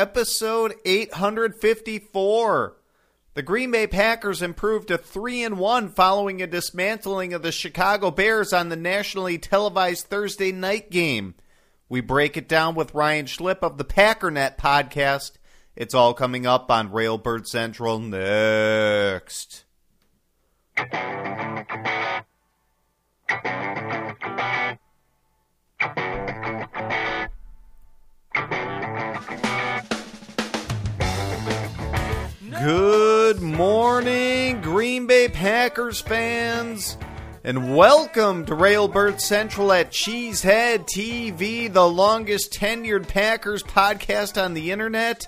episode 854. The Green Bay Packers improved to 3 and 1 following a dismantling of the Chicago Bears on the nationally televised Thursday night game. We break it down with Ryan Schlip of the Packernet podcast. It's all coming up on Railbird Central next. Good morning, Green Bay Packers fans, and welcome to Railbird Central at Cheesehead TV, the longest tenured Packers podcast on the internet.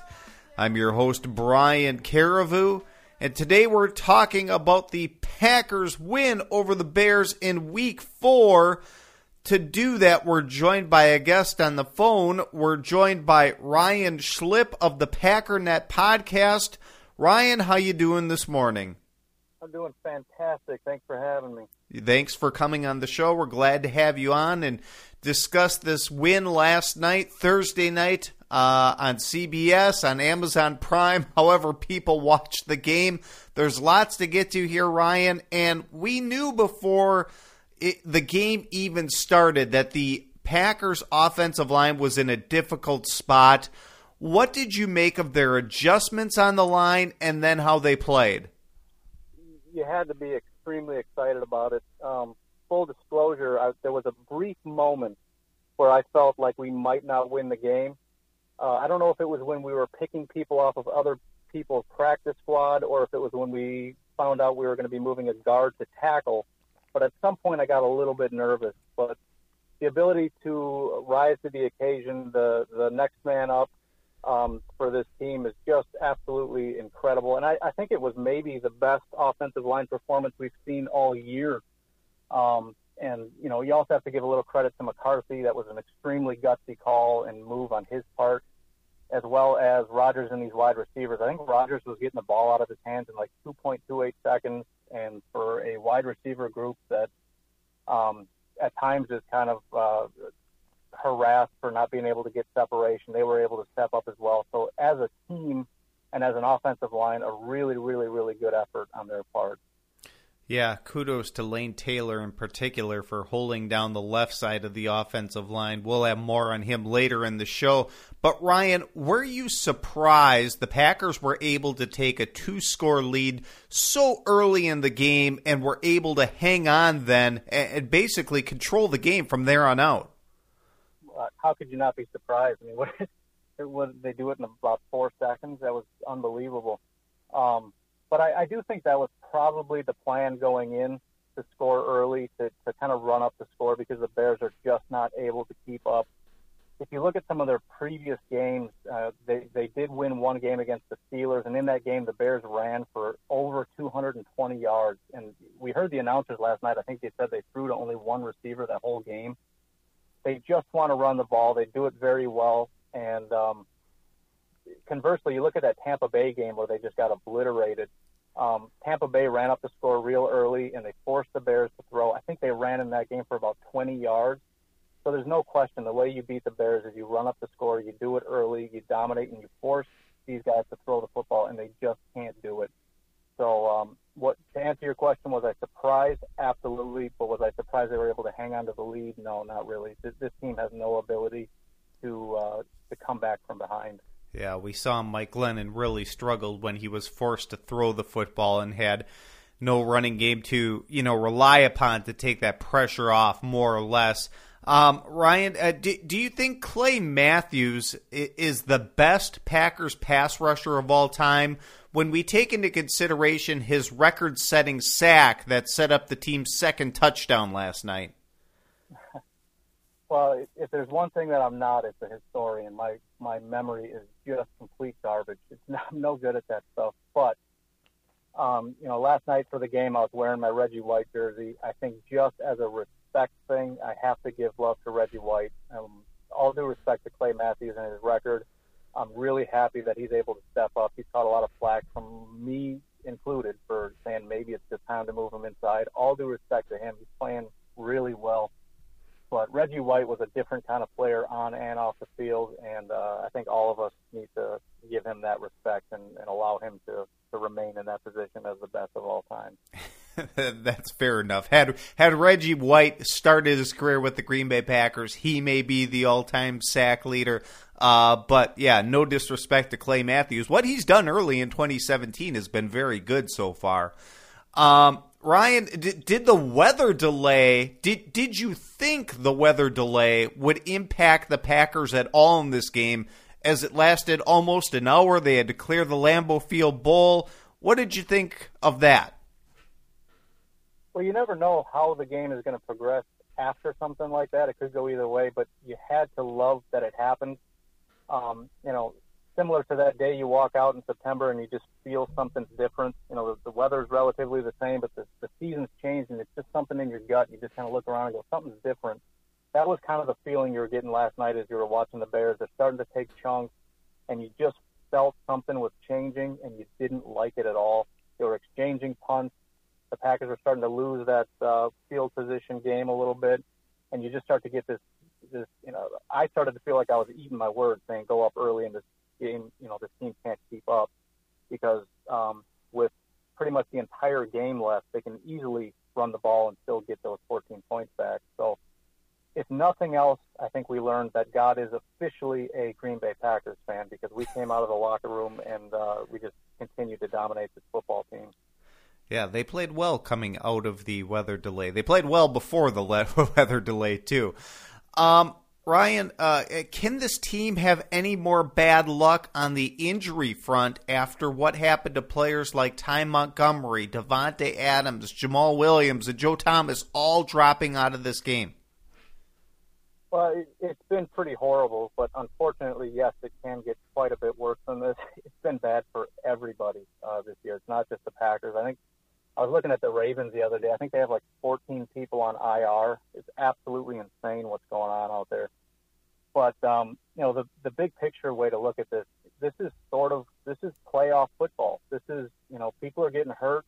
I'm your host, Brian Carriveau, and today we're talking about the Packers' win over the Bears in week four. To do that, we're joined by a guest on the phone. We're joined by Ryan Schlip of the Packernet podcast. Ryan, how you doing this morning? I'm doing fantastic. Thanks for having me. Thanks for coming on the show. We're glad to have you on and discuss this win last night, Thursday night, uh, on CBS, on Amazon Prime, however people watch the game. There's lots to get to here, Ryan, and we knew before it, the game even started that the Packers' offensive line was in a difficult spot. What did you make of their adjustments on the line and then how they played? You had to be extremely excited about it. Um, full disclosure, I, there was a brief moment where I felt like we might not win the game. Uh, I don't know if it was when we were picking people off of other people's practice squad or if it was when we found out we were going to be moving a guard to tackle. But at some point, I got a little bit nervous. But the ability to rise to the occasion, the the next man up, um, for this team is just absolutely incredible. And I, I think it was maybe the best offensive line performance we've seen all year. Um, and, you know, you also have to give a little credit to McCarthy. That was an extremely gutsy call and move on his part, as well as Rodgers and these wide receivers. I think Rodgers was getting the ball out of his hands in like 2.28 seconds. And for a wide receiver group that um, at times is kind of uh, harassed for not being able to get separation. They were able to step up as well. So as a team and as an offensive line, a really, really, really good effort on their part. Yeah, kudos to Lane Taylor in particular for holding down the left side of the offensive line. We'll have more on him later in the show. But Ryan, were you surprised the Packers were able to take a two score lead so early in the game and were able to hang on then and basically control the game from there on out? Uh, how could you not be surprised? I mean, what, they do it in about four seconds? That was unbelievable. Um, but I, I do think that was probably the plan going in to score early to, to kind of run up the score because the Bears are just not able to keep up. If you look at some of their previous games, uh, they they did win one game against the Steelers, and in that game the Bears ran for over 220 yards. And we heard the announcers last night. I think they said they threw to only one receiver that whole game. They just want to run the ball. They do it very well. And um, conversely, you look at that Tampa Bay game where they just got obliterated. Um, Tampa Bay ran up the score real early and they forced the Bears to throw. I think they ran in that game for about 20 yards. So there's no question the way you beat the Bears is you run up the score, you do it early, you dominate, and you force these guys to throw the football, and they just can't do it. So um, to answer your question was I surprised? Absolutely, but was I surprised they were able to hang on to the lead? No, not really. This, this team has no ability to uh, to come back from behind. Yeah, we saw Mike Glennon really struggled when he was forced to throw the football and had no running game to you know rely upon to take that pressure off more or less. Um, Ryan, uh, do, do you think Clay Matthews is the best Packers pass rusher of all time? When we take into consideration his record setting sack that set up the team's second touchdown last night? Well, if there's one thing that I'm not, it's a historian. My my memory is just complete garbage. It's not, I'm no good at that stuff. But um, you know, last night for the game, I was wearing my Reggie White jersey. I think just as a respect thing, I have to give love to Reggie White. Um, all due respect to Clay Matthews and his record, I'm really happy that he's able to step up. He's caught a lot of flack from me included for saying maybe it's just time to move him inside. All due respect to him, he's playing really well. but Reggie White was a different kind of player on and off the field, and uh, I think all of us need to give him that respect and, and allow him to, to remain in that position as the best of all time. That's fair enough. Had had Reggie White started his career with the Green Bay Packers, he may be the all-time sack leader. Uh, but yeah, no disrespect to Clay Matthews. What he's done early in 2017 has been very good so far. Um, Ryan, did, did the weather delay? Did did you think the weather delay would impact the Packers at all in this game? As it lasted almost an hour, they had to clear the Lambeau Field Bowl. What did you think of that? Well, you never know how the game is going to progress after something like that. It could go either way, but you had to love that it happened. Um, you know, similar to that day you walk out in September and you just feel something's different. You know, the, the weather's relatively the same, but the, the season's changed and it's just something in your gut. You just kind of look around and go, something's different. That was kind of the feeling you were getting last night as you were watching the Bears. They're starting to take chunks, and you just felt something was changing, and you didn't like it at all. They were exchanging punts the Packers are starting to lose that uh, field position game a little bit, and you just start to get this, this, you know, I started to feel like I was eating my words, saying go up early in this game. You know, this team can't keep up because um, with pretty much the entire game left, they can easily run the ball and still get those 14 points back. So, if nothing else, I think we learned that God is officially a Green Bay Packers fan because we came out of the locker room and uh, we just continued to dominate this football team. Yeah, they played well coming out of the weather delay. They played well before the weather delay too. Um, Ryan, uh, can this team have any more bad luck on the injury front after what happened to players like Ty Montgomery, Davante Adams, Jamaal Williams, and Joe Thomas all dropping out of this game? Well, it's been pretty horrible, but unfortunately, yes, it can get quite a bit worse than this. It's been bad for everybody uh, this year. It's not just the Packers. I think I was looking at the Ravens the other day. I think they have like 14 people on IR. It's absolutely insane what's going on out there. But um, you know, the the big picture way to look at this, this is sort of this is playoff football. This is you know, people are getting hurt.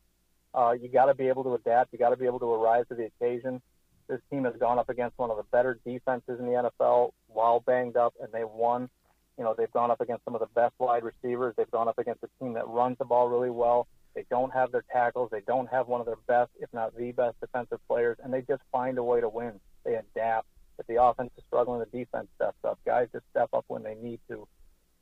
Uh, you got to be able to adapt. You got to be able to arise to the occasion. This team has gone up against one of the better defenses in the NFL while banged up, and they won. You know, they've gone up against some of the best wide receivers. They've gone up against a team that runs the ball really well. They don't have their tackles. They don't have one of their best, if not the best, defensive players, and they just find a way to win. They adapt. If the offense is struggling, the defense steps up. Guys just step up when they need to.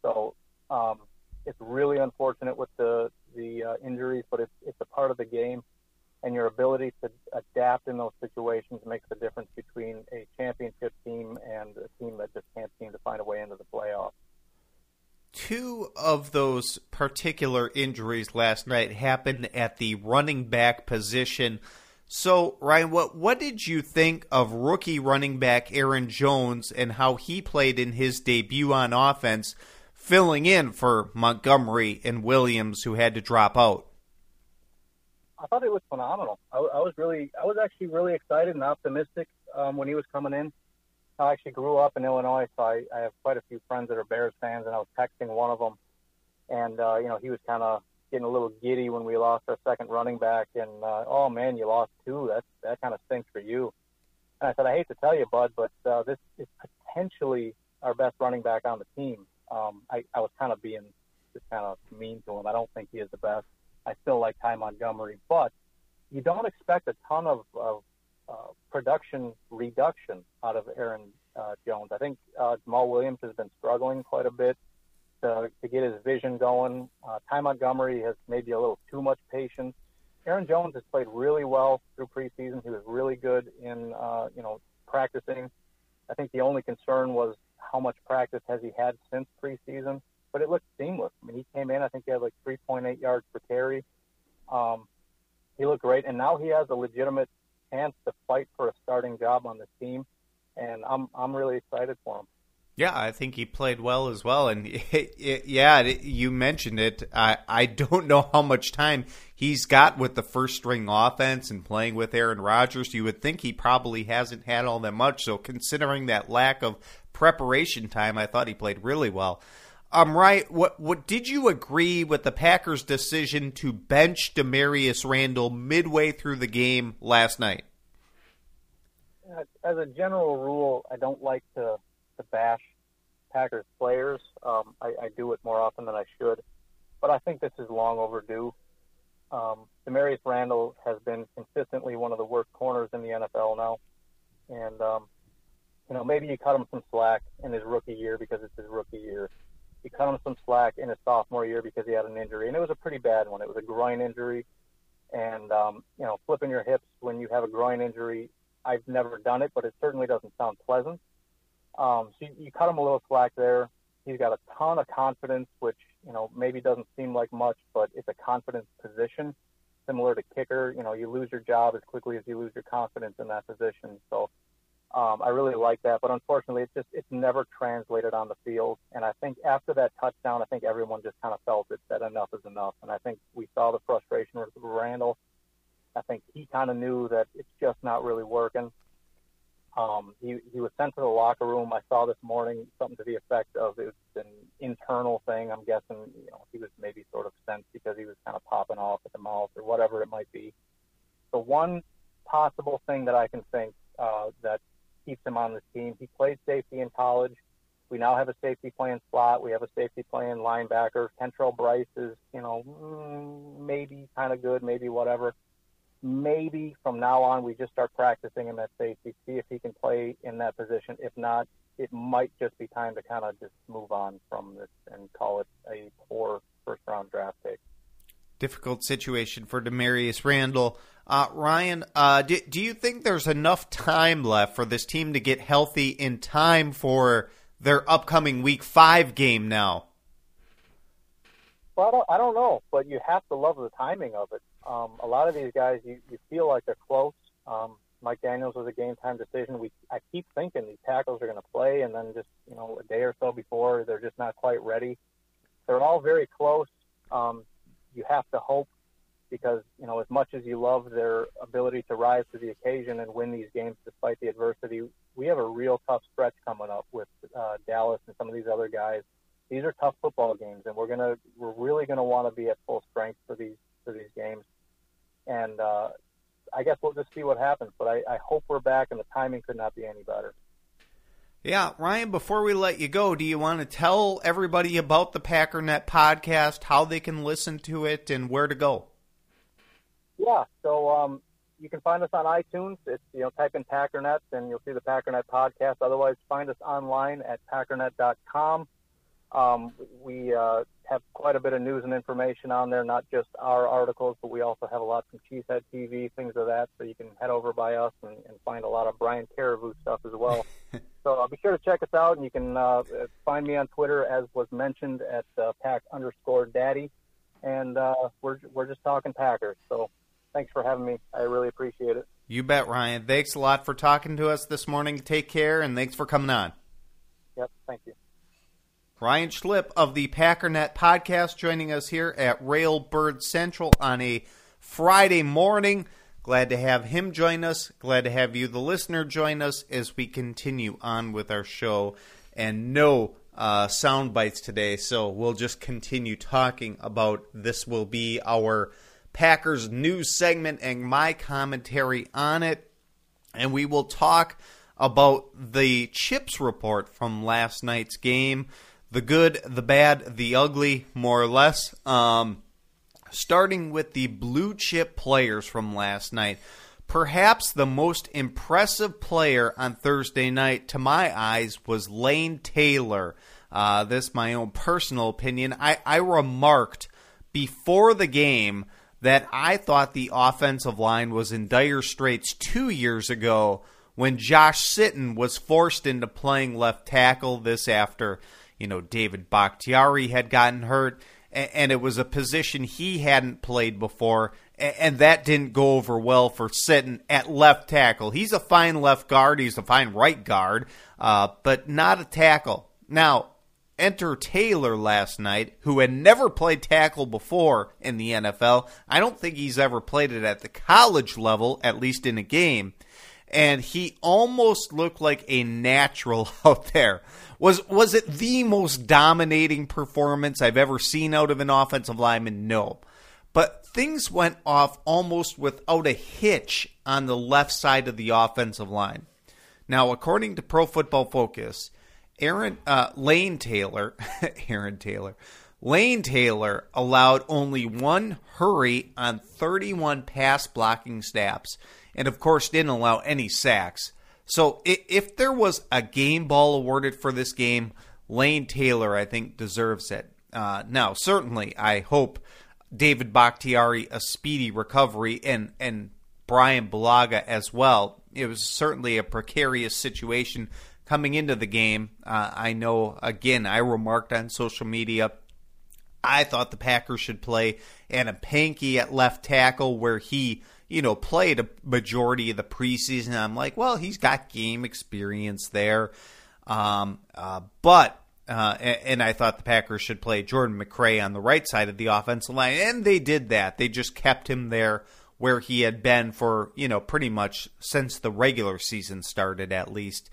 So um, it's really unfortunate with the the uh, injuries, but it's it's a part of the game, and your ability to adapt in those situations makes the difference between a championship team and a team that just can't seem to find a way into the playoffs two of those particular injuries last night happened at the running back position. So, Ryan, what what did you think of rookie running back Aaron Jones and how he played in his debut on offense, filling in for Montgomery and Williams, who had to drop out? I thought it was phenomenal. I, I was really, I was actually really excited and optimistic um, when he was coming in. I actually grew up in Illinois, so I, I have quite a few friends that are Bears fans, and I was texting one of them, and uh, you know he was kind of getting a little giddy when we lost our second running back, and uh, oh man, you lost two. That that kind of stinks for you. And I said, I hate to tell you, bud, but uh, this is potentially our best running back on the team. Um, I, I was kind of being just kind of mean to him. I don't think he is the best. I still like Ty Montgomery, but you don't expect a ton of, of uh, production reduction out of Aaron uh, Jones. I think uh, Jamaal Williams has been struggling quite a bit to, to get his vision going. Uh, Ty Montgomery has maybe a little too much patience. Aaron Jones has played really well through preseason. He was really good in uh, you know practicing. I think the only concern was how much practice has he had since preseason, but it looked seamless. I mean, he came in. I think he had like 3.8 yards per carry. Um, he looked great, and now he has a legitimate chance to fight for a starting job on the team, and I'm I'm really excited for him. Yeah, I think he played well as well, and it, it, yeah, it, you mentioned it. I I don't know how much time he's got with the first string offense and playing with Aaron Rodgers. You would think he probably hasn't had all that much. So considering that lack of preparation time, I thought he played really well. Um, right. What what did you agree with the Packers' decision to bench Damarious Randall midway through the game last night? as a general rule, I don't like to to bash Packers players. Um, I, I do it more often than I should, but I think this is long overdue. Um, Damarious Randall has been consistently one of the worst corners in the NFL now, and um, you know maybe you cut him some slack in his rookie year because it's his rookie year. You cut him some slack in his sophomore year because he had an injury, and it was a pretty bad one. It was a groin injury, and um, you know flipping your hips when you have a groin injury. I've never done it, but it certainly doesn't sound pleasant. Um, so you, you cut him a little slack there. He's got a ton of confidence, which you know maybe doesn't seem like much, but it's a confidence position, similar to kicker. You know, you lose your job as quickly as you lose your confidence in that position. So um, I really like that, but unfortunately, it's just it's never translated on the field. And I think after that touchdown, I think everyone just kind of felt it that enough is enough. And I think we saw the frustration with Randall. I think he kind of knew that it's just not really working. Um, he, he was sent to the locker room. I saw this morning something to the effect of it's an internal thing. I'm guessing, you know, he was maybe sort of sent because he was kind of popping off at the mouth or whatever it might be. The one possible thing that I can think uh, that keeps him on this team, he played safety in college. We now have a safety playing slot. We have a safety playing linebacker. Kentrell Brice is, you know, mm, maybe kind of good, maybe whatever maybe from now on we just start practicing him at safety, see if he can play in that position. If not, it might just be time to kind of just move on from this and call it a poor first round draft pick. Difficult situation for Damarious Randall. Uh, Ryan, uh, do, do you think there's enough time left for this team to get healthy in time for their upcoming Week Five game now? Well, I don't, I don't know, but you have to love the timing of it. Um, a lot of these guys, you, you feel like they're close. Um, Mike Daniels was a game time decision. We I keep thinking these tackles are going to play, and then just you know a day or so before, they're just not quite ready. They're all very close. Um, you have to hope because you know as much as you love their ability to rise to the occasion and win these games despite the adversity, we have a real tough stretch coming up with uh, Dallas and some of these other guys. These are tough football games, and we're gonna we're really gonna want to be at full strength for these for these games and uh, I guess we'll just see what happens. But I, I hope we're back, and the timing could not be any better. Yeah, Ryan, before we let you go, do you want to tell everybody about the Packernet podcast, how they can listen to it, and where to go? Yeah, so um, you can find us on iTunes. It's you know type in Packernet and you'll see the Packernet podcast. Otherwise, find us online at packernet.com. Um, we uh, have quite a bit of news and information on there, not just our articles, but we also have a lot from Cheesehead TV, things of that. So you can head over by us and, and find a lot of Brian Carriveau stuff as well. so uh, be sure to check us out, and you can uh, find me on Twitter, as was mentioned, at uh, Pack underscore Daddy. And uh, we're we're just talking Packers. So thanks for having me. I really appreciate it. You bet, Ryan. Thanks a lot for talking to us this morning. Take care, and thanks for coming on. Yep, thank you. Ryan Schlip of the Packernet podcast joining us here at Railbird Central on a Friday morning. Glad to have him join us. Glad to have you, the listener, join us as we continue on with our show. And no uh, sound bites today, so we'll just continue talking about this. Will be our Packers news segment and my commentary on it. And we will talk about the chips report from last night's game the good, the bad, the ugly, more or less. Um, starting with the blue chip players from last night. Perhaps the most impressive player on Thursday night, to my eyes, was Lane Taylor. Uh, this my own personal opinion. I, I remarked before the game that I thought the offensive line was in dire straits two years ago when Josh Sitton was forced into playing left tackle. This after you know, David Bakhtiari had gotten hurt, and it was a position he hadn't played before, and that didn't go over well for Sitton at left tackle. He's a fine left guard, he's a fine right guard, uh, but not a tackle. Now, enter Taylor last night, who had never played tackle before in the NFL. I don't think he's ever played it at the college level, at least in a game. And he almost looked like a natural out there. Was was it the most dominating performance I've ever seen out of an offensive lineman? No. But things went off almost without a hitch on the left side of the offensive line. Now, according to Pro Football Focus, Aaron uh, Lane Taylor, Aaron Taylor, Lane Taylor allowed only one hurry on 31 pass blocking snaps, and of course didn't allow any sacks. So if there was a game ball awarded for this game, Lane Taylor, I think, deserves it. Uh, now, certainly, I hope David Bakhtiari a speedy recovery and and Bryan Bulaga as well. It was certainly a precarious situation coming into the game. Uh, I know, again, I remarked on social media. I thought the Packers should play Adam Pankey at left tackle, where he, you know, played a majority of the preseason. I'm like, well, he's got game experience there. Um, uh, but uh, and I thought the Packers should play Jordan McCray on the right side of the offensive line, and they did that. They just kept him there where he had been for you know pretty much since the regular season started, at least.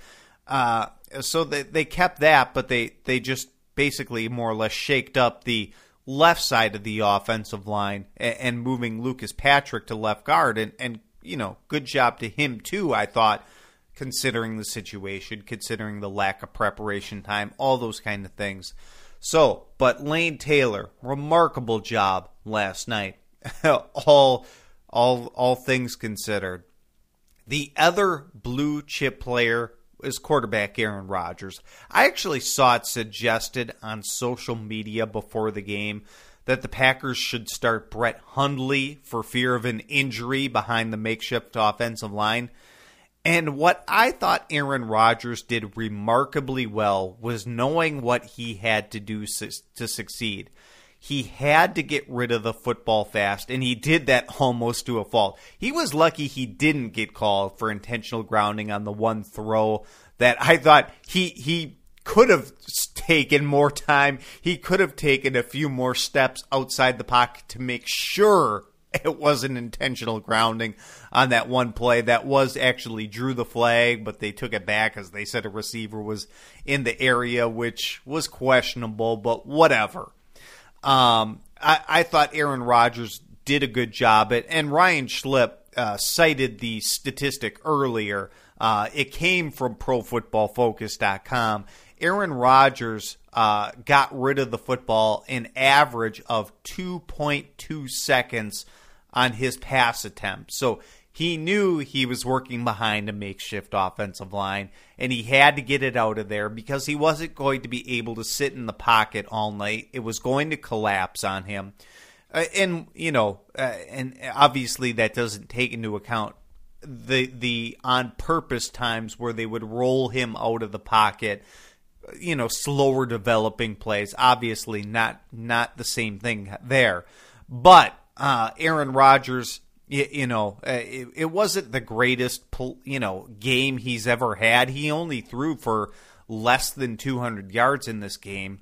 Uh, so they they kept that, but they they just basically more or less shaked up the left side of the offensive line and, and moving Lucas Patrick to left guard, and and you know good job to him too. I thought considering the situation, considering the lack of preparation time, all those kind of things. So, but Lane Taylor, remarkable job last night. all all all things considered. The other blue chip player is quarterback Aaron Rodgers. I actually saw it suggested on social media before the game that the Packers should start Brett Hundley for fear of an injury behind the makeshift offensive line. And what I thought Aaron Rodgers did remarkably well was knowing what he had to do to succeed. He had to get rid of the football fast, and he did that almost to a fault. He was lucky he didn't get called for intentional grounding on the one throw that I thought he he could have taken more time. He could have taken a few more steps outside the pocket to make sure it wasn't intentional grounding on that one play. That was actually drew the flag, but they took it back as they said a receiver was in the area, which was questionable, but whatever. Um, I, I, thought Aaron Rodgers did a good job at, and Ryan Schlip uh, cited the statistic earlier. Uh, it came from ProFootballFocus.com. Aaron Rodgers uh, got rid of the football an average of 2.2 seconds on his pass attempt. So he knew he was working behind a makeshift offensive line and he had to get it out of there because he wasn't going to be able to sit in the pocket all night. It was going to collapse on him. Uh, and you know, uh, and obviously that doesn't take into account the the on purpose times where they would roll him out of the pocket you know slower developing plays obviously not not the same thing there but uh, Aaron Rodgers, you, know, uh, it, it, wasn't the greatest, you know, game he's ever had. He only threw for less than 200 yards in this game,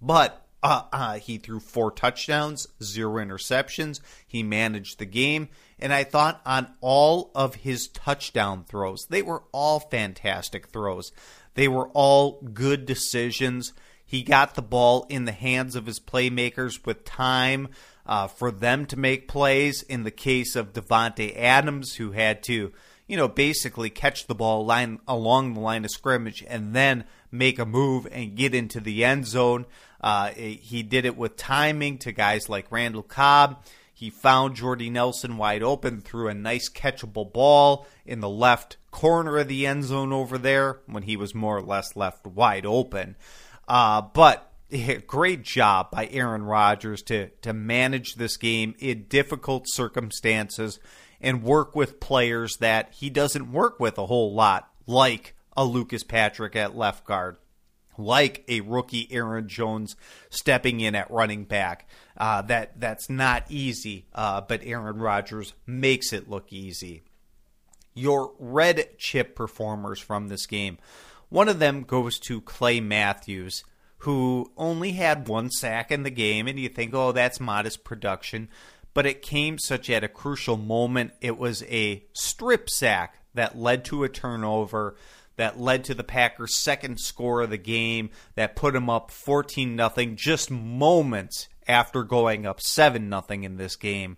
but uh, uh, he threw four touchdowns, zero interceptions. He managed the game, and I thought on all of his touchdown throws, they were all fantastic throws. They were all good decisions. He got the ball in the hands of his playmakers with time uh, for them to make plays. In the case of Davante Adams, who had to, you know, basically catch the ball line along the line of scrimmage and then make a move and get into the end zone. Uh, he did it with timing to guys like Randall Cobb. He found Jordy Nelson wide open through a nice catchable ball in the left corner of the end zone over there when he was more or less left wide open. Uh, but great job by Aaron Rodgers to to manage this game in difficult circumstances and work with players that he doesn't work with a whole lot, like a Lucas Patrick at left guard, like a rookie Aaron Jones stepping in at running back. Uh, that that's not easy, uh, but Aaron Rodgers makes it look easy. Your red chip performers from this game. One of them goes to Clay Matthews who only had one sack in the game, and you think, oh, that's modest production. But it came such at a crucial moment. It was a strip sack that led to a turnover, that led to the Packers' second score of the game, that put them up 14 nothing just moments after going up 7 nothing in this game.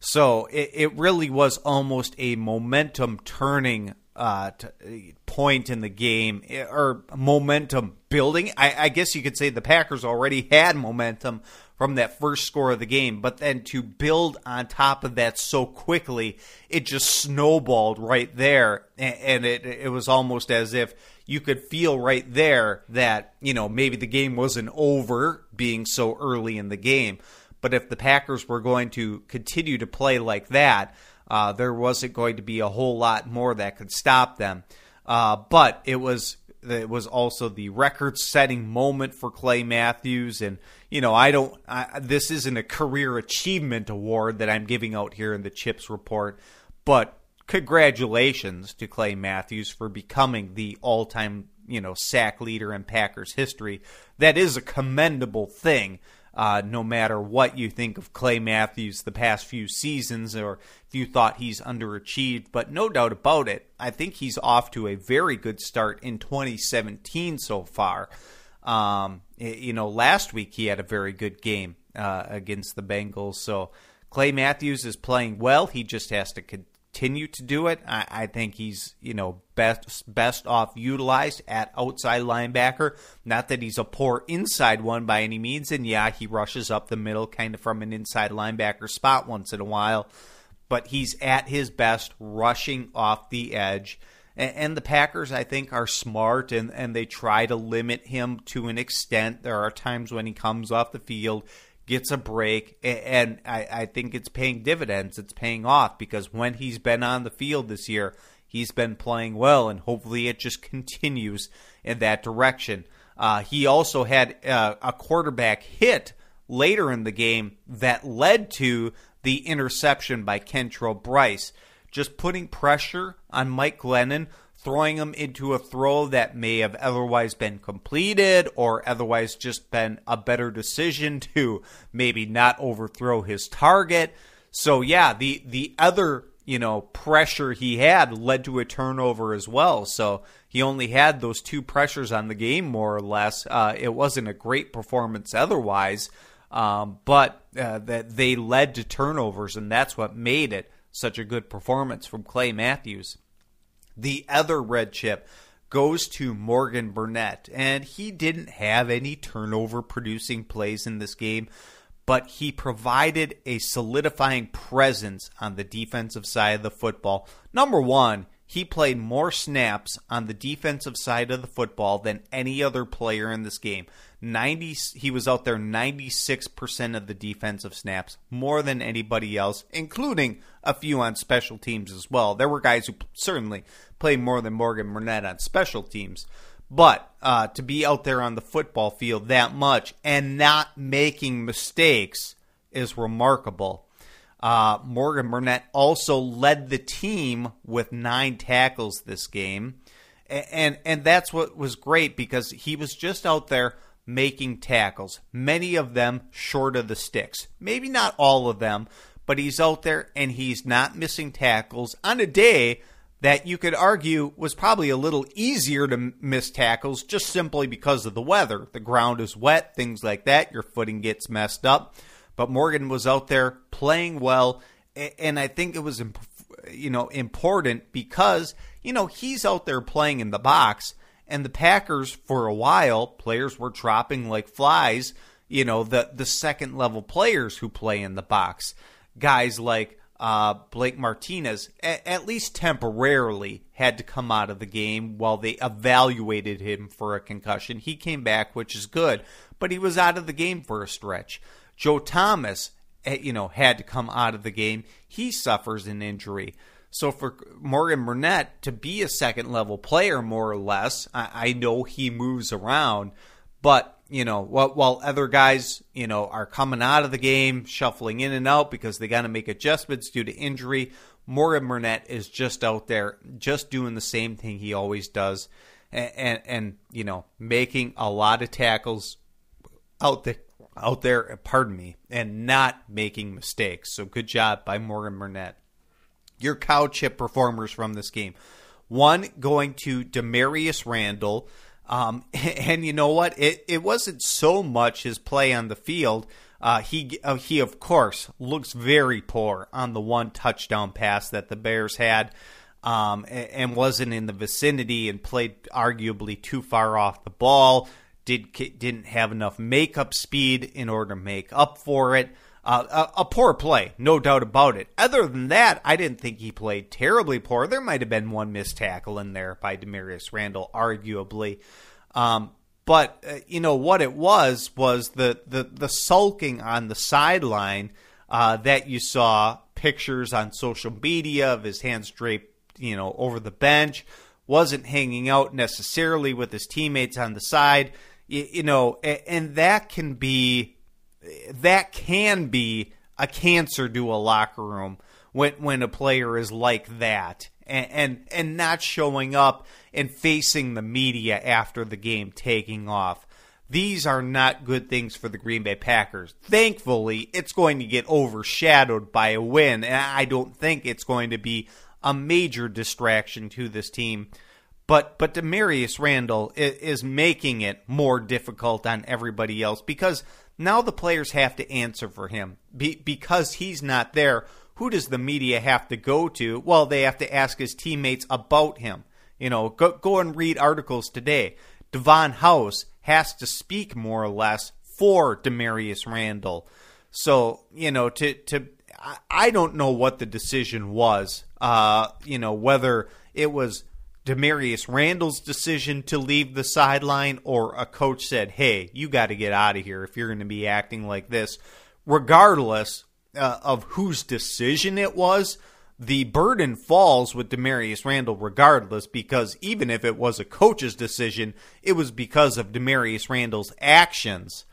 So it, it really was almost a momentum turning uh, t- point in the game eh, or momentum building. I, I guess you could say the Packers already had momentum from that first score of the game, but then to build on top of that so quickly, it just snowballed right there, and it it was almost as if you could feel right there that you know maybe the game wasn't over being so early in the game, but if the Packers were going to continue to play like that, uh, there wasn't going to be a whole lot more that could stop them. Uh, but it was it was also the record-setting moment for Clay Matthews, and you know I don't. I, this isn't a career achievement award that I'm giving out here in the Chips report, but congratulations to Clay Matthews for becoming the all-time you know sack leader in Packers history. That is a commendable thing. Uh, no matter what you think of Clay Matthews the past few seasons, or if you thought he's underachieved. But no doubt about it, I think he's off to a very good start in 2017 so far. Um, you know, last week he had a very good game uh, against the Bengals. So Clay Matthews is playing well. He just has to continue to do it. I, I, think he's you know best best off utilized at outside linebacker. Not that he's a poor inside one by any means, and yeah, he rushes up the middle kind of from an inside linebacker spot once in a while, but he's at his best rushing off the edge. And, and the Packers, I think, are smart and, and they try to limit him to an extent. There are times when he comes off the field gets a break, and I, I think it's paying dividends. It's paying off because when he's been on the field this year, he's been playing well, and hopefully it just continues in that direction. Uh, he also had uh, a quarterback hit later in the game that led to the interception by Kentrell Brice, just putting pressure on Mike Glennon throwing him into a throw that may have otherwise been completed or otherwise just been a better decision to maybe not overthrow his target. So yeah, the the other, you know, pressure he had led to a turnover as well. So he only had those two pressures on the game more or less. Uh, it wasn't a great performance otherwise. Um, but uh, that they led to turnovers, and that's what made it such a good performance from Clay Matthews. The other red chip goes to Morgan Burnett, and he didn't have any turnover producing plays in this game, but he provided a solidifying presence on the defensive side of the football. Number one, he played more snaps on the defensive side of the football than any other player in this game. 90 he was out there 96% of the defensive snaps, more than anybody else, including a few on special teams as well. There were guys who certainly played more than Morgan Burnett on special teams. But uh, to be out there on the football field that much and not making mistakes is remarkable. Uh, Morgan Burnett also led the team with nine tackles this game, and, and and that's what was great because he was just out there making tackles, many of them short of the sticks. Maybe not all of them, but he's out there and he's not missing tackles on a day that you could argue was probably a little easier to miss tackles just simply because of the weather. The ground is wet, things like that, your footing gets messed up. But Morgan was out there playing well and I think it was you know important because you know he's out there playing in the box and the Packers, for a while, players were dropping like flies. You know, the the second level players who play in the box, guys like uh, Blake Martinez, a- at least temporarily, had to come out of the game while they evaluated him for a concussion. He came back, which is good, but he was out of the game for a stretch. Joe Thomas, eh, you know, had to come out of the game. He suffers an injury. So for Morgan Burnett to be a second level player, more or less, I, I know he moves around, but you know, while, while other guys, you know, are coming out of the game, shuffling in and out because they got to make adjustments due to injury, Morgan Burnett is just out there, just doing the same thing he always does, and and, and you know, making a lot of tackles out there out there, pardon me, and not making mistakes. So good job by Morgan Burnett your cow chip performers from this game. One going to Damarious Randall. Um, and you know what? It, it wasn't so much his play on the field. Uh, he uh, he of course looks very poor on the one touchdown pass that the Bears had. um, and, wasn't in the vicinity and played arguably too far off the ball. Did didn't have enough makeup speed in order to make up for it. Uh, a, a, poor play, no doubt about it. Other than that, I didn't think he played terribly poor. There might have been one missed tackle in there by Damarious Randall, arguably. Um, but uh, you know what it was was the the, the sulking on the sideline uh, that you saw pictures on social media of his hands draped, you know, over the bench. Wasn't hanging out necessarily with his teammates on the side, you, you know, and, that can be that can be a cancer to a locker room when when a player is like that and, and and not showing up and facing the media after the game taking off. These are not good things for the Green Bay Packers. Thankfully, it's going to get overshadowed by a win, and I don't think it's going to be a major distraction to this team. But but Damarious Randall is making it more difficult on everybody else because now the players have to answer for him Be, because he's not there. Who does the media have to go to? Well, they have to ask his teammates about him. You know, go go and read articles today. Davon House has to speak more or less for Damarious Randall. So, you know, to to I don't know what the decision was. Uh, you know, whether it was Damarious Randall's decision to leave the sideline or a coach said, "Hey, you got to get out of here if you're going to be acting like this." Regardless uh, of whose decision it was, the burden falls with Damarious Randall regardless because even if it was a coach's decision, it was because of Damarious Randall's actions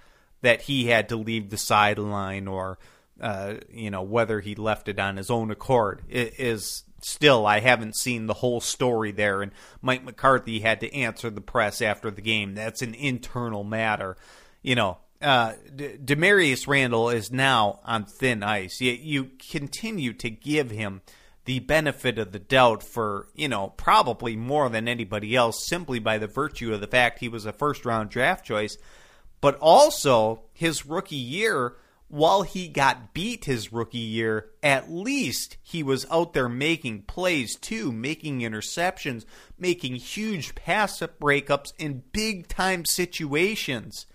that he had to leave the sideline or uh, you know whether he left it on his own accord it is still I haven't seen the whole story there and Mike McCarthy had to answer the press after the game that's an internal matter you know uh, D- Damarious Randall is now on thin ice. You, you continue to give him the benefit of the doubt for, you know, probably more than anybody else simply by the virtue of the fact he was a first round draft choice. But also, his rookie year, while he got beat his rookie year, at least he was out there making plays too, making interceptions, making huge pass up breakups in big time situations.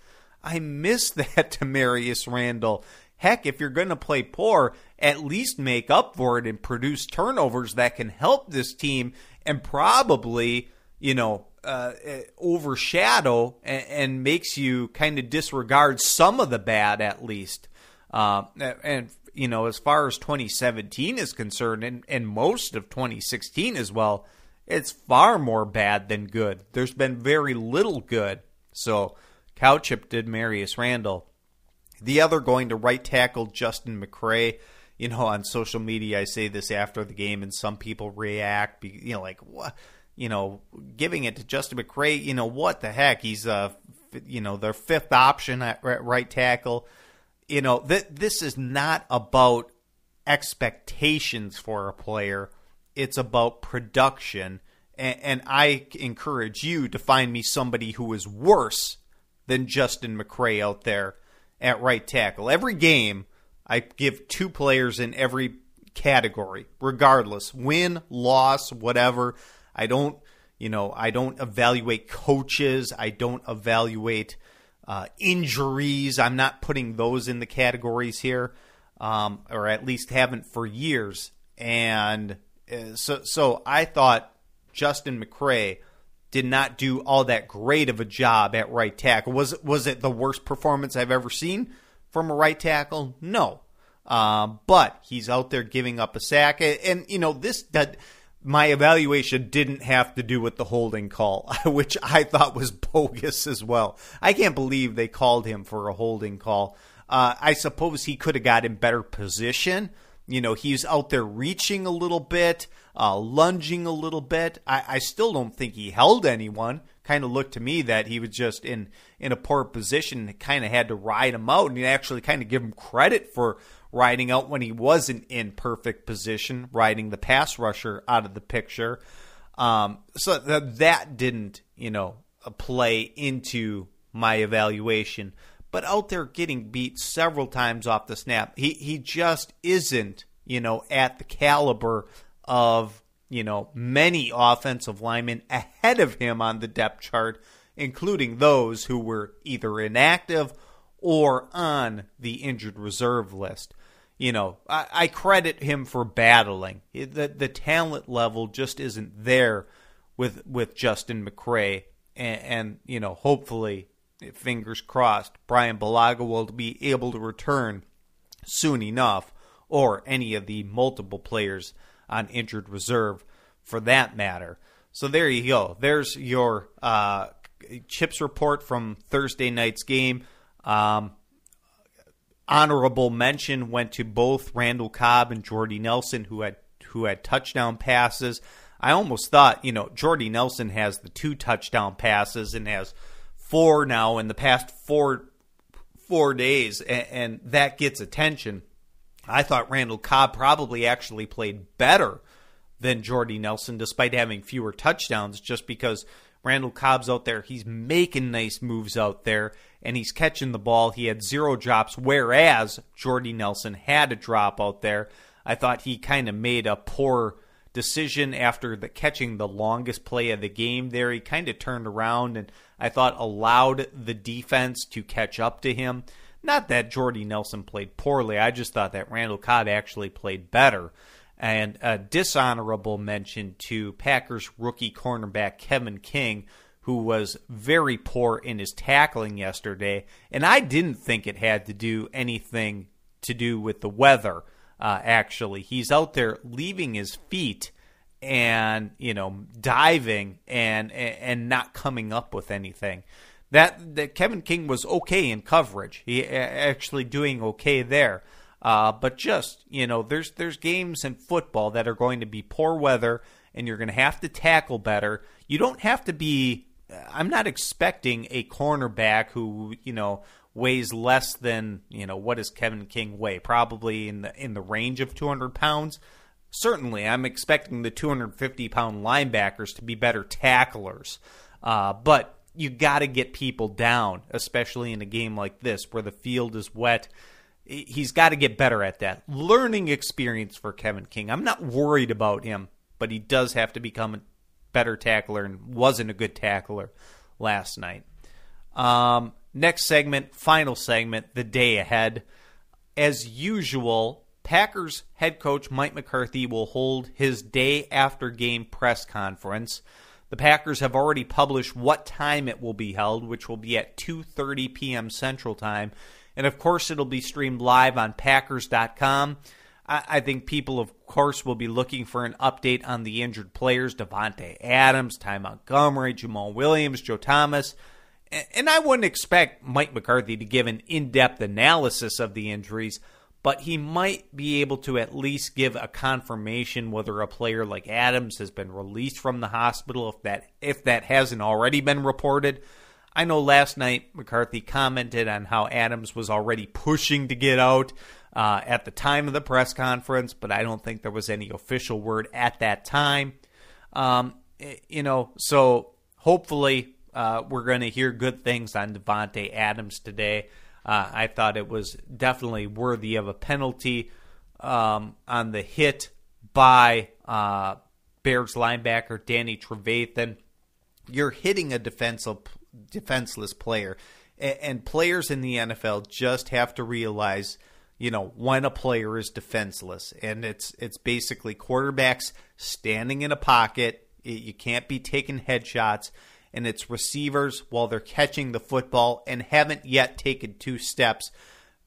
I miss that Damarious Randall. Heck, if you're going to play poor, at least make up for it and produce turnovers that can help this team and probably, you know, uh, overshadow and, and, makes you kind of disregard some of the bad at least. Uh, and you know, as far as 2017 is concerned, and, and most of 2016 as well, it's far more bad than good. There's been very little good. So, Cowchip Damarious Randall. The other going to right tackle Justin McCray. You know, on social media, I say this after the game, and some people react. You know, like what? You know, giving it to Justin McCray. You know what the heck? He's uh, you know, their fifth option at right tackle. You know, th- this is not about expectations for a player. It's about production. And, and I encourage you to find me somebody who is worse than Justin McCray out there at right tackle. Every game, I give two players in every category, regardless win, loss, whatever. I don't, you know, I don't evaluate coaches. I don't evaluate uh, injuries. I'm not putting those in the categories here, um, or at least haven't for years. And uh, so, so I thought Justin McCray did not do all that great of a job at right tackle. Was was it the worst performance I've ever seen from a right tackle? No, uh, but he's out there giving up a sack, and, you know this that my evaluation didn't have to do with the holding call, which I thought was bogus as well. I can't believe they called him for a holding call. Uh, I suppose he could have got in better position. You know, he's out there reaching a little bit uh, lunging a little bit. I, I still don't think he held anyone. Kind of looked to me that he was just in in a poor position. Kind of had to ride him out, and you actually kind of give him credit for riding out when he wasn't in perfect position, riding the pass rusher out of the picture. Um, so that that didn't, you know, play into my evaluation. But out there getting beat several times off the snap, he he just isn't, you know, at the caliber of you know, many offensive linemen ahead of him on the depth chart, including those who were either inactive or on the injured reserve list. You know, I, I credit him for battling. The the talent level just isn't there with with Justin McCray, and, and you know, hopefully, fingers crossed, Brian Bulaga will be able to return soon enough, or any of the multiple players on injured reserve for that matter. So there you go. There's your uh, Chips report from Thursday night's game. Um, honorable mention went to both Randall Cobb and Jordy Nelson, who had who had touchdown passes. I almost thought, you know, Jordy Nelson has the two touchdown passes and has four now in the past four four days, and, and that gets attention. I thought Randall Cobb probably actually played better than Jordy Nelson, despite having fewer touchdowns, just because Randall Cobb's out there. He's making nice moves out there, and he's catching the ball. He had zero drops, whereas Jordy Nelson had a drop out there. I thought he kind of made a poor decision after the catching the longest play of the game there. He kind of turned around and I thought allowed the defense to catch up to him. Not that Jordy Nelson played poorly. I just thought that Randall Cobb actually played better. And a dishonorable mention to Packers rookie cornerback Kevin King, who was very poor in his tackling yesterday. And I didn't think it had to do anything to do with the weather, uh, actually. He's out there leaving his feet and, you know, diving and, and not coming up with anything that that Kevin King was okay in coverage. He actually doing okay there. Uh, but just you know, there's there's games in football that are going to be poor weather, and you're going to have to tackle better. You don't have to be. I'm not expecting a cornerback who you know weighs less than you know what does Kevin King weigh? Probably in the in the range of 200 pounds. Certainly, I'm expecting the 250 pound linebackers to be better tacklers. Uh, but you got to get people down, especially in a game like this where the field is wet. He's got to get better at that. Learning experience for Kevin King. I'm not worried about him, but he does have to become a better tackler and wasn't a good tackler last night. Um, next segment, final segment, the day ahead. As usual, Packers head coach Mike McCarthy will hold his day after game press conference. The Packers have already published what time it will be held, which will be at 2:30 p.m. Central Time, and of course it'll be streamed live on Packers.com. I, think people, of course, will be looking for an update on the injured players: Davante Adams, Ty Montgomery, Jamaal Williams, Joe Thomas. And I wouldn't expect Mike McCarthy to give an in-depth analysis of the injuries but he might be able to at least give a confirmation whether a player like Adams has been released from the hospital if that if that hasn't already been reported. I know last night McCarthy commented on how Adams was already pushing to get out uh, at the time of the press conference, but I don't think there was any official word at that time. Um, you know, so hopefully uh, we're going to hear good things on Davante Adams today. Uh, I thought it was definitely worthy of a penalty um, on the hit by uh, Bears linebacker Danny Trevathan. You're hitting a defensive, defenseless player, and, and players in the NFL just have to realize, you know, when a player is defenseless, and it's it's basically quarterbacks standing in a pocket. You can't be taking headshots and its receivers while they're catching the football and haven't yet taken two steps.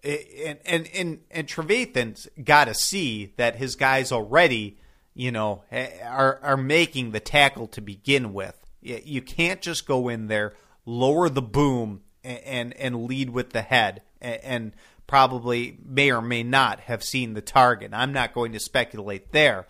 And and and, and Trevathan's got to see that his guys already, you know, are are making the tackle to begin with. You can't just go in there, lower the boom, and and lead with the head, and probably may or may not have seen the target. I'm not going to speculate there,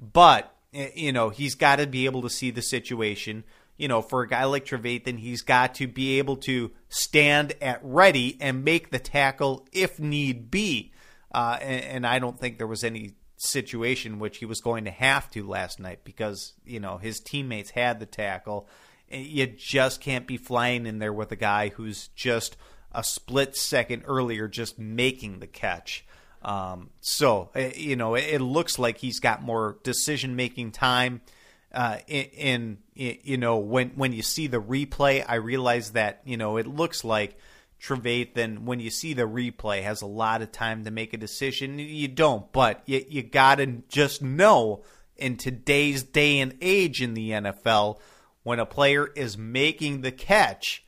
but you know he's got to be able to see the situation you know, for a guy like Trevathan, he's got to be able to stand at ready and make the tackle if need be. Uh, and, and, I don't think there was any situation which he was going to have to last night because you know his teammates had the tackle. You just can't be flying in there with a guy who's just a split second earlier just making the catch. Um, so eh, you know, it, it, looks like he's got more decision making time. Uh, in, in, you know when when you see the replay, I realize that you know it looks like Trevathan when you see the replay has a lot of time to make a decision. You don't, but you you gotta just know in today's day and age in the NFL when a player is making the catch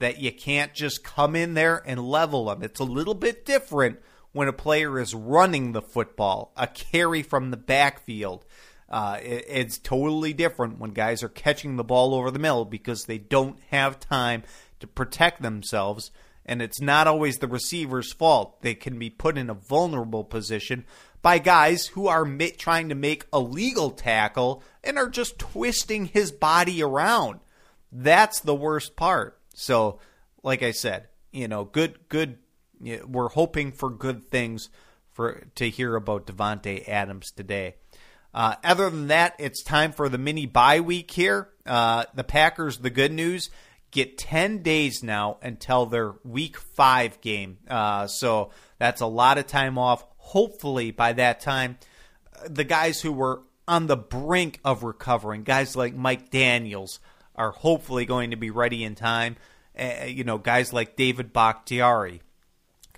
that you can't just come in there and level them. It's a little bit different when a player is running the football, a carry from the backfield. Uh, it, it's totally different when guys are catching the ball over the middle because they don't have time to protect themselves. And it's not always the receiver's fault. They can be put in a vulnerable position by guys who are trying to make a legal tackle and are just twisting his body around. That's the worst part. So, like I said, you know, good, good. We're hoping for good things for to hear about Davante Adams today. Uh, other than that, it's time for the mini bye week here. Uh, the Packers, the good news, get 10 days now until their week five game. Uh, so that's a lot of time off hopefully by that time, the guys who were on the brink of recovering, guys like Mike Daniels, are hopefully going to be ready in time. Uh, you know, guys like David Bakhtiari,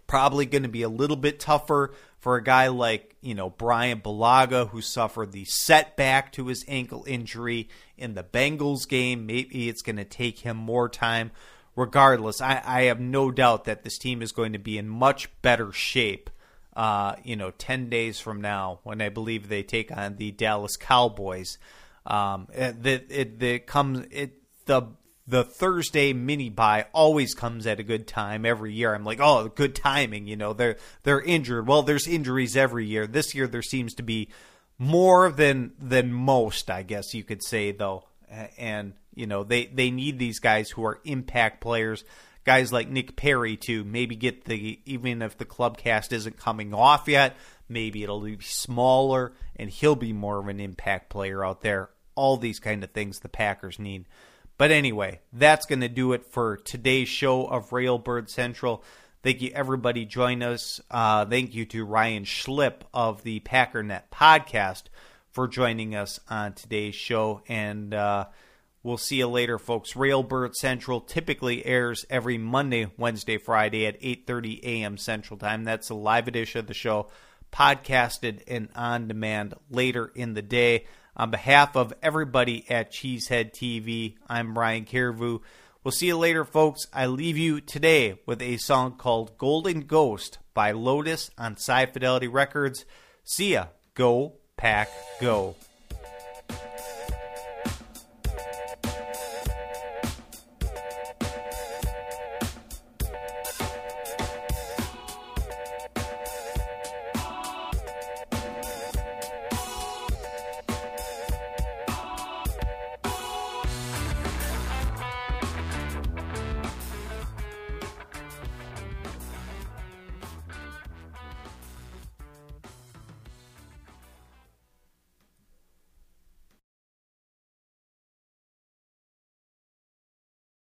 probably going to be a little bit tougher for a guy like you know Bryan Bulaga, who suffered the setback to his ankle injury in the Bengals game. Maybe it's going to take him more time. Regardless, I, I have no doubt that this team is going to be in much better shape uh, you know, 10 days from now when I believe they take on the Dallas Cowboys. Um, it, it, it comes, it, the, the Thursday mini bye always comes at a good time every year. I'm like, oh, good timing. You know, they're they're injured. Well, there's injuries every year. This year there seems to be more than than most, I guess you could say, though. And you know, they they need these guys who are impact players guys like Nick Perry to maybe get the even if the club cast isn't coming off yet, maybe it'll be smaller and he'll be more of an impact player out there. All these kind of things the Packers need. But anyway, that's going to do it for today's show of Railbird Central. Thank you, everybody, join us. Uh, thank you to Ryan Schlip of the Packernet podcast for joining us on today's show. And uh, We'll see you later, folks. Railbird Central typically airs every Monday, Wednesday, Friday at 8:30 a.m. Central Time. That's a live edition of the show, podcasted and on demand later in the day. On behalf of everybody at Cheesehead TV, I'm Ryan Carvu. We'll see you later, folks. I leave you today with a song called Golden Ghost by Lotus on Sci Fidelity Records. See ya. Go, Pack, Go.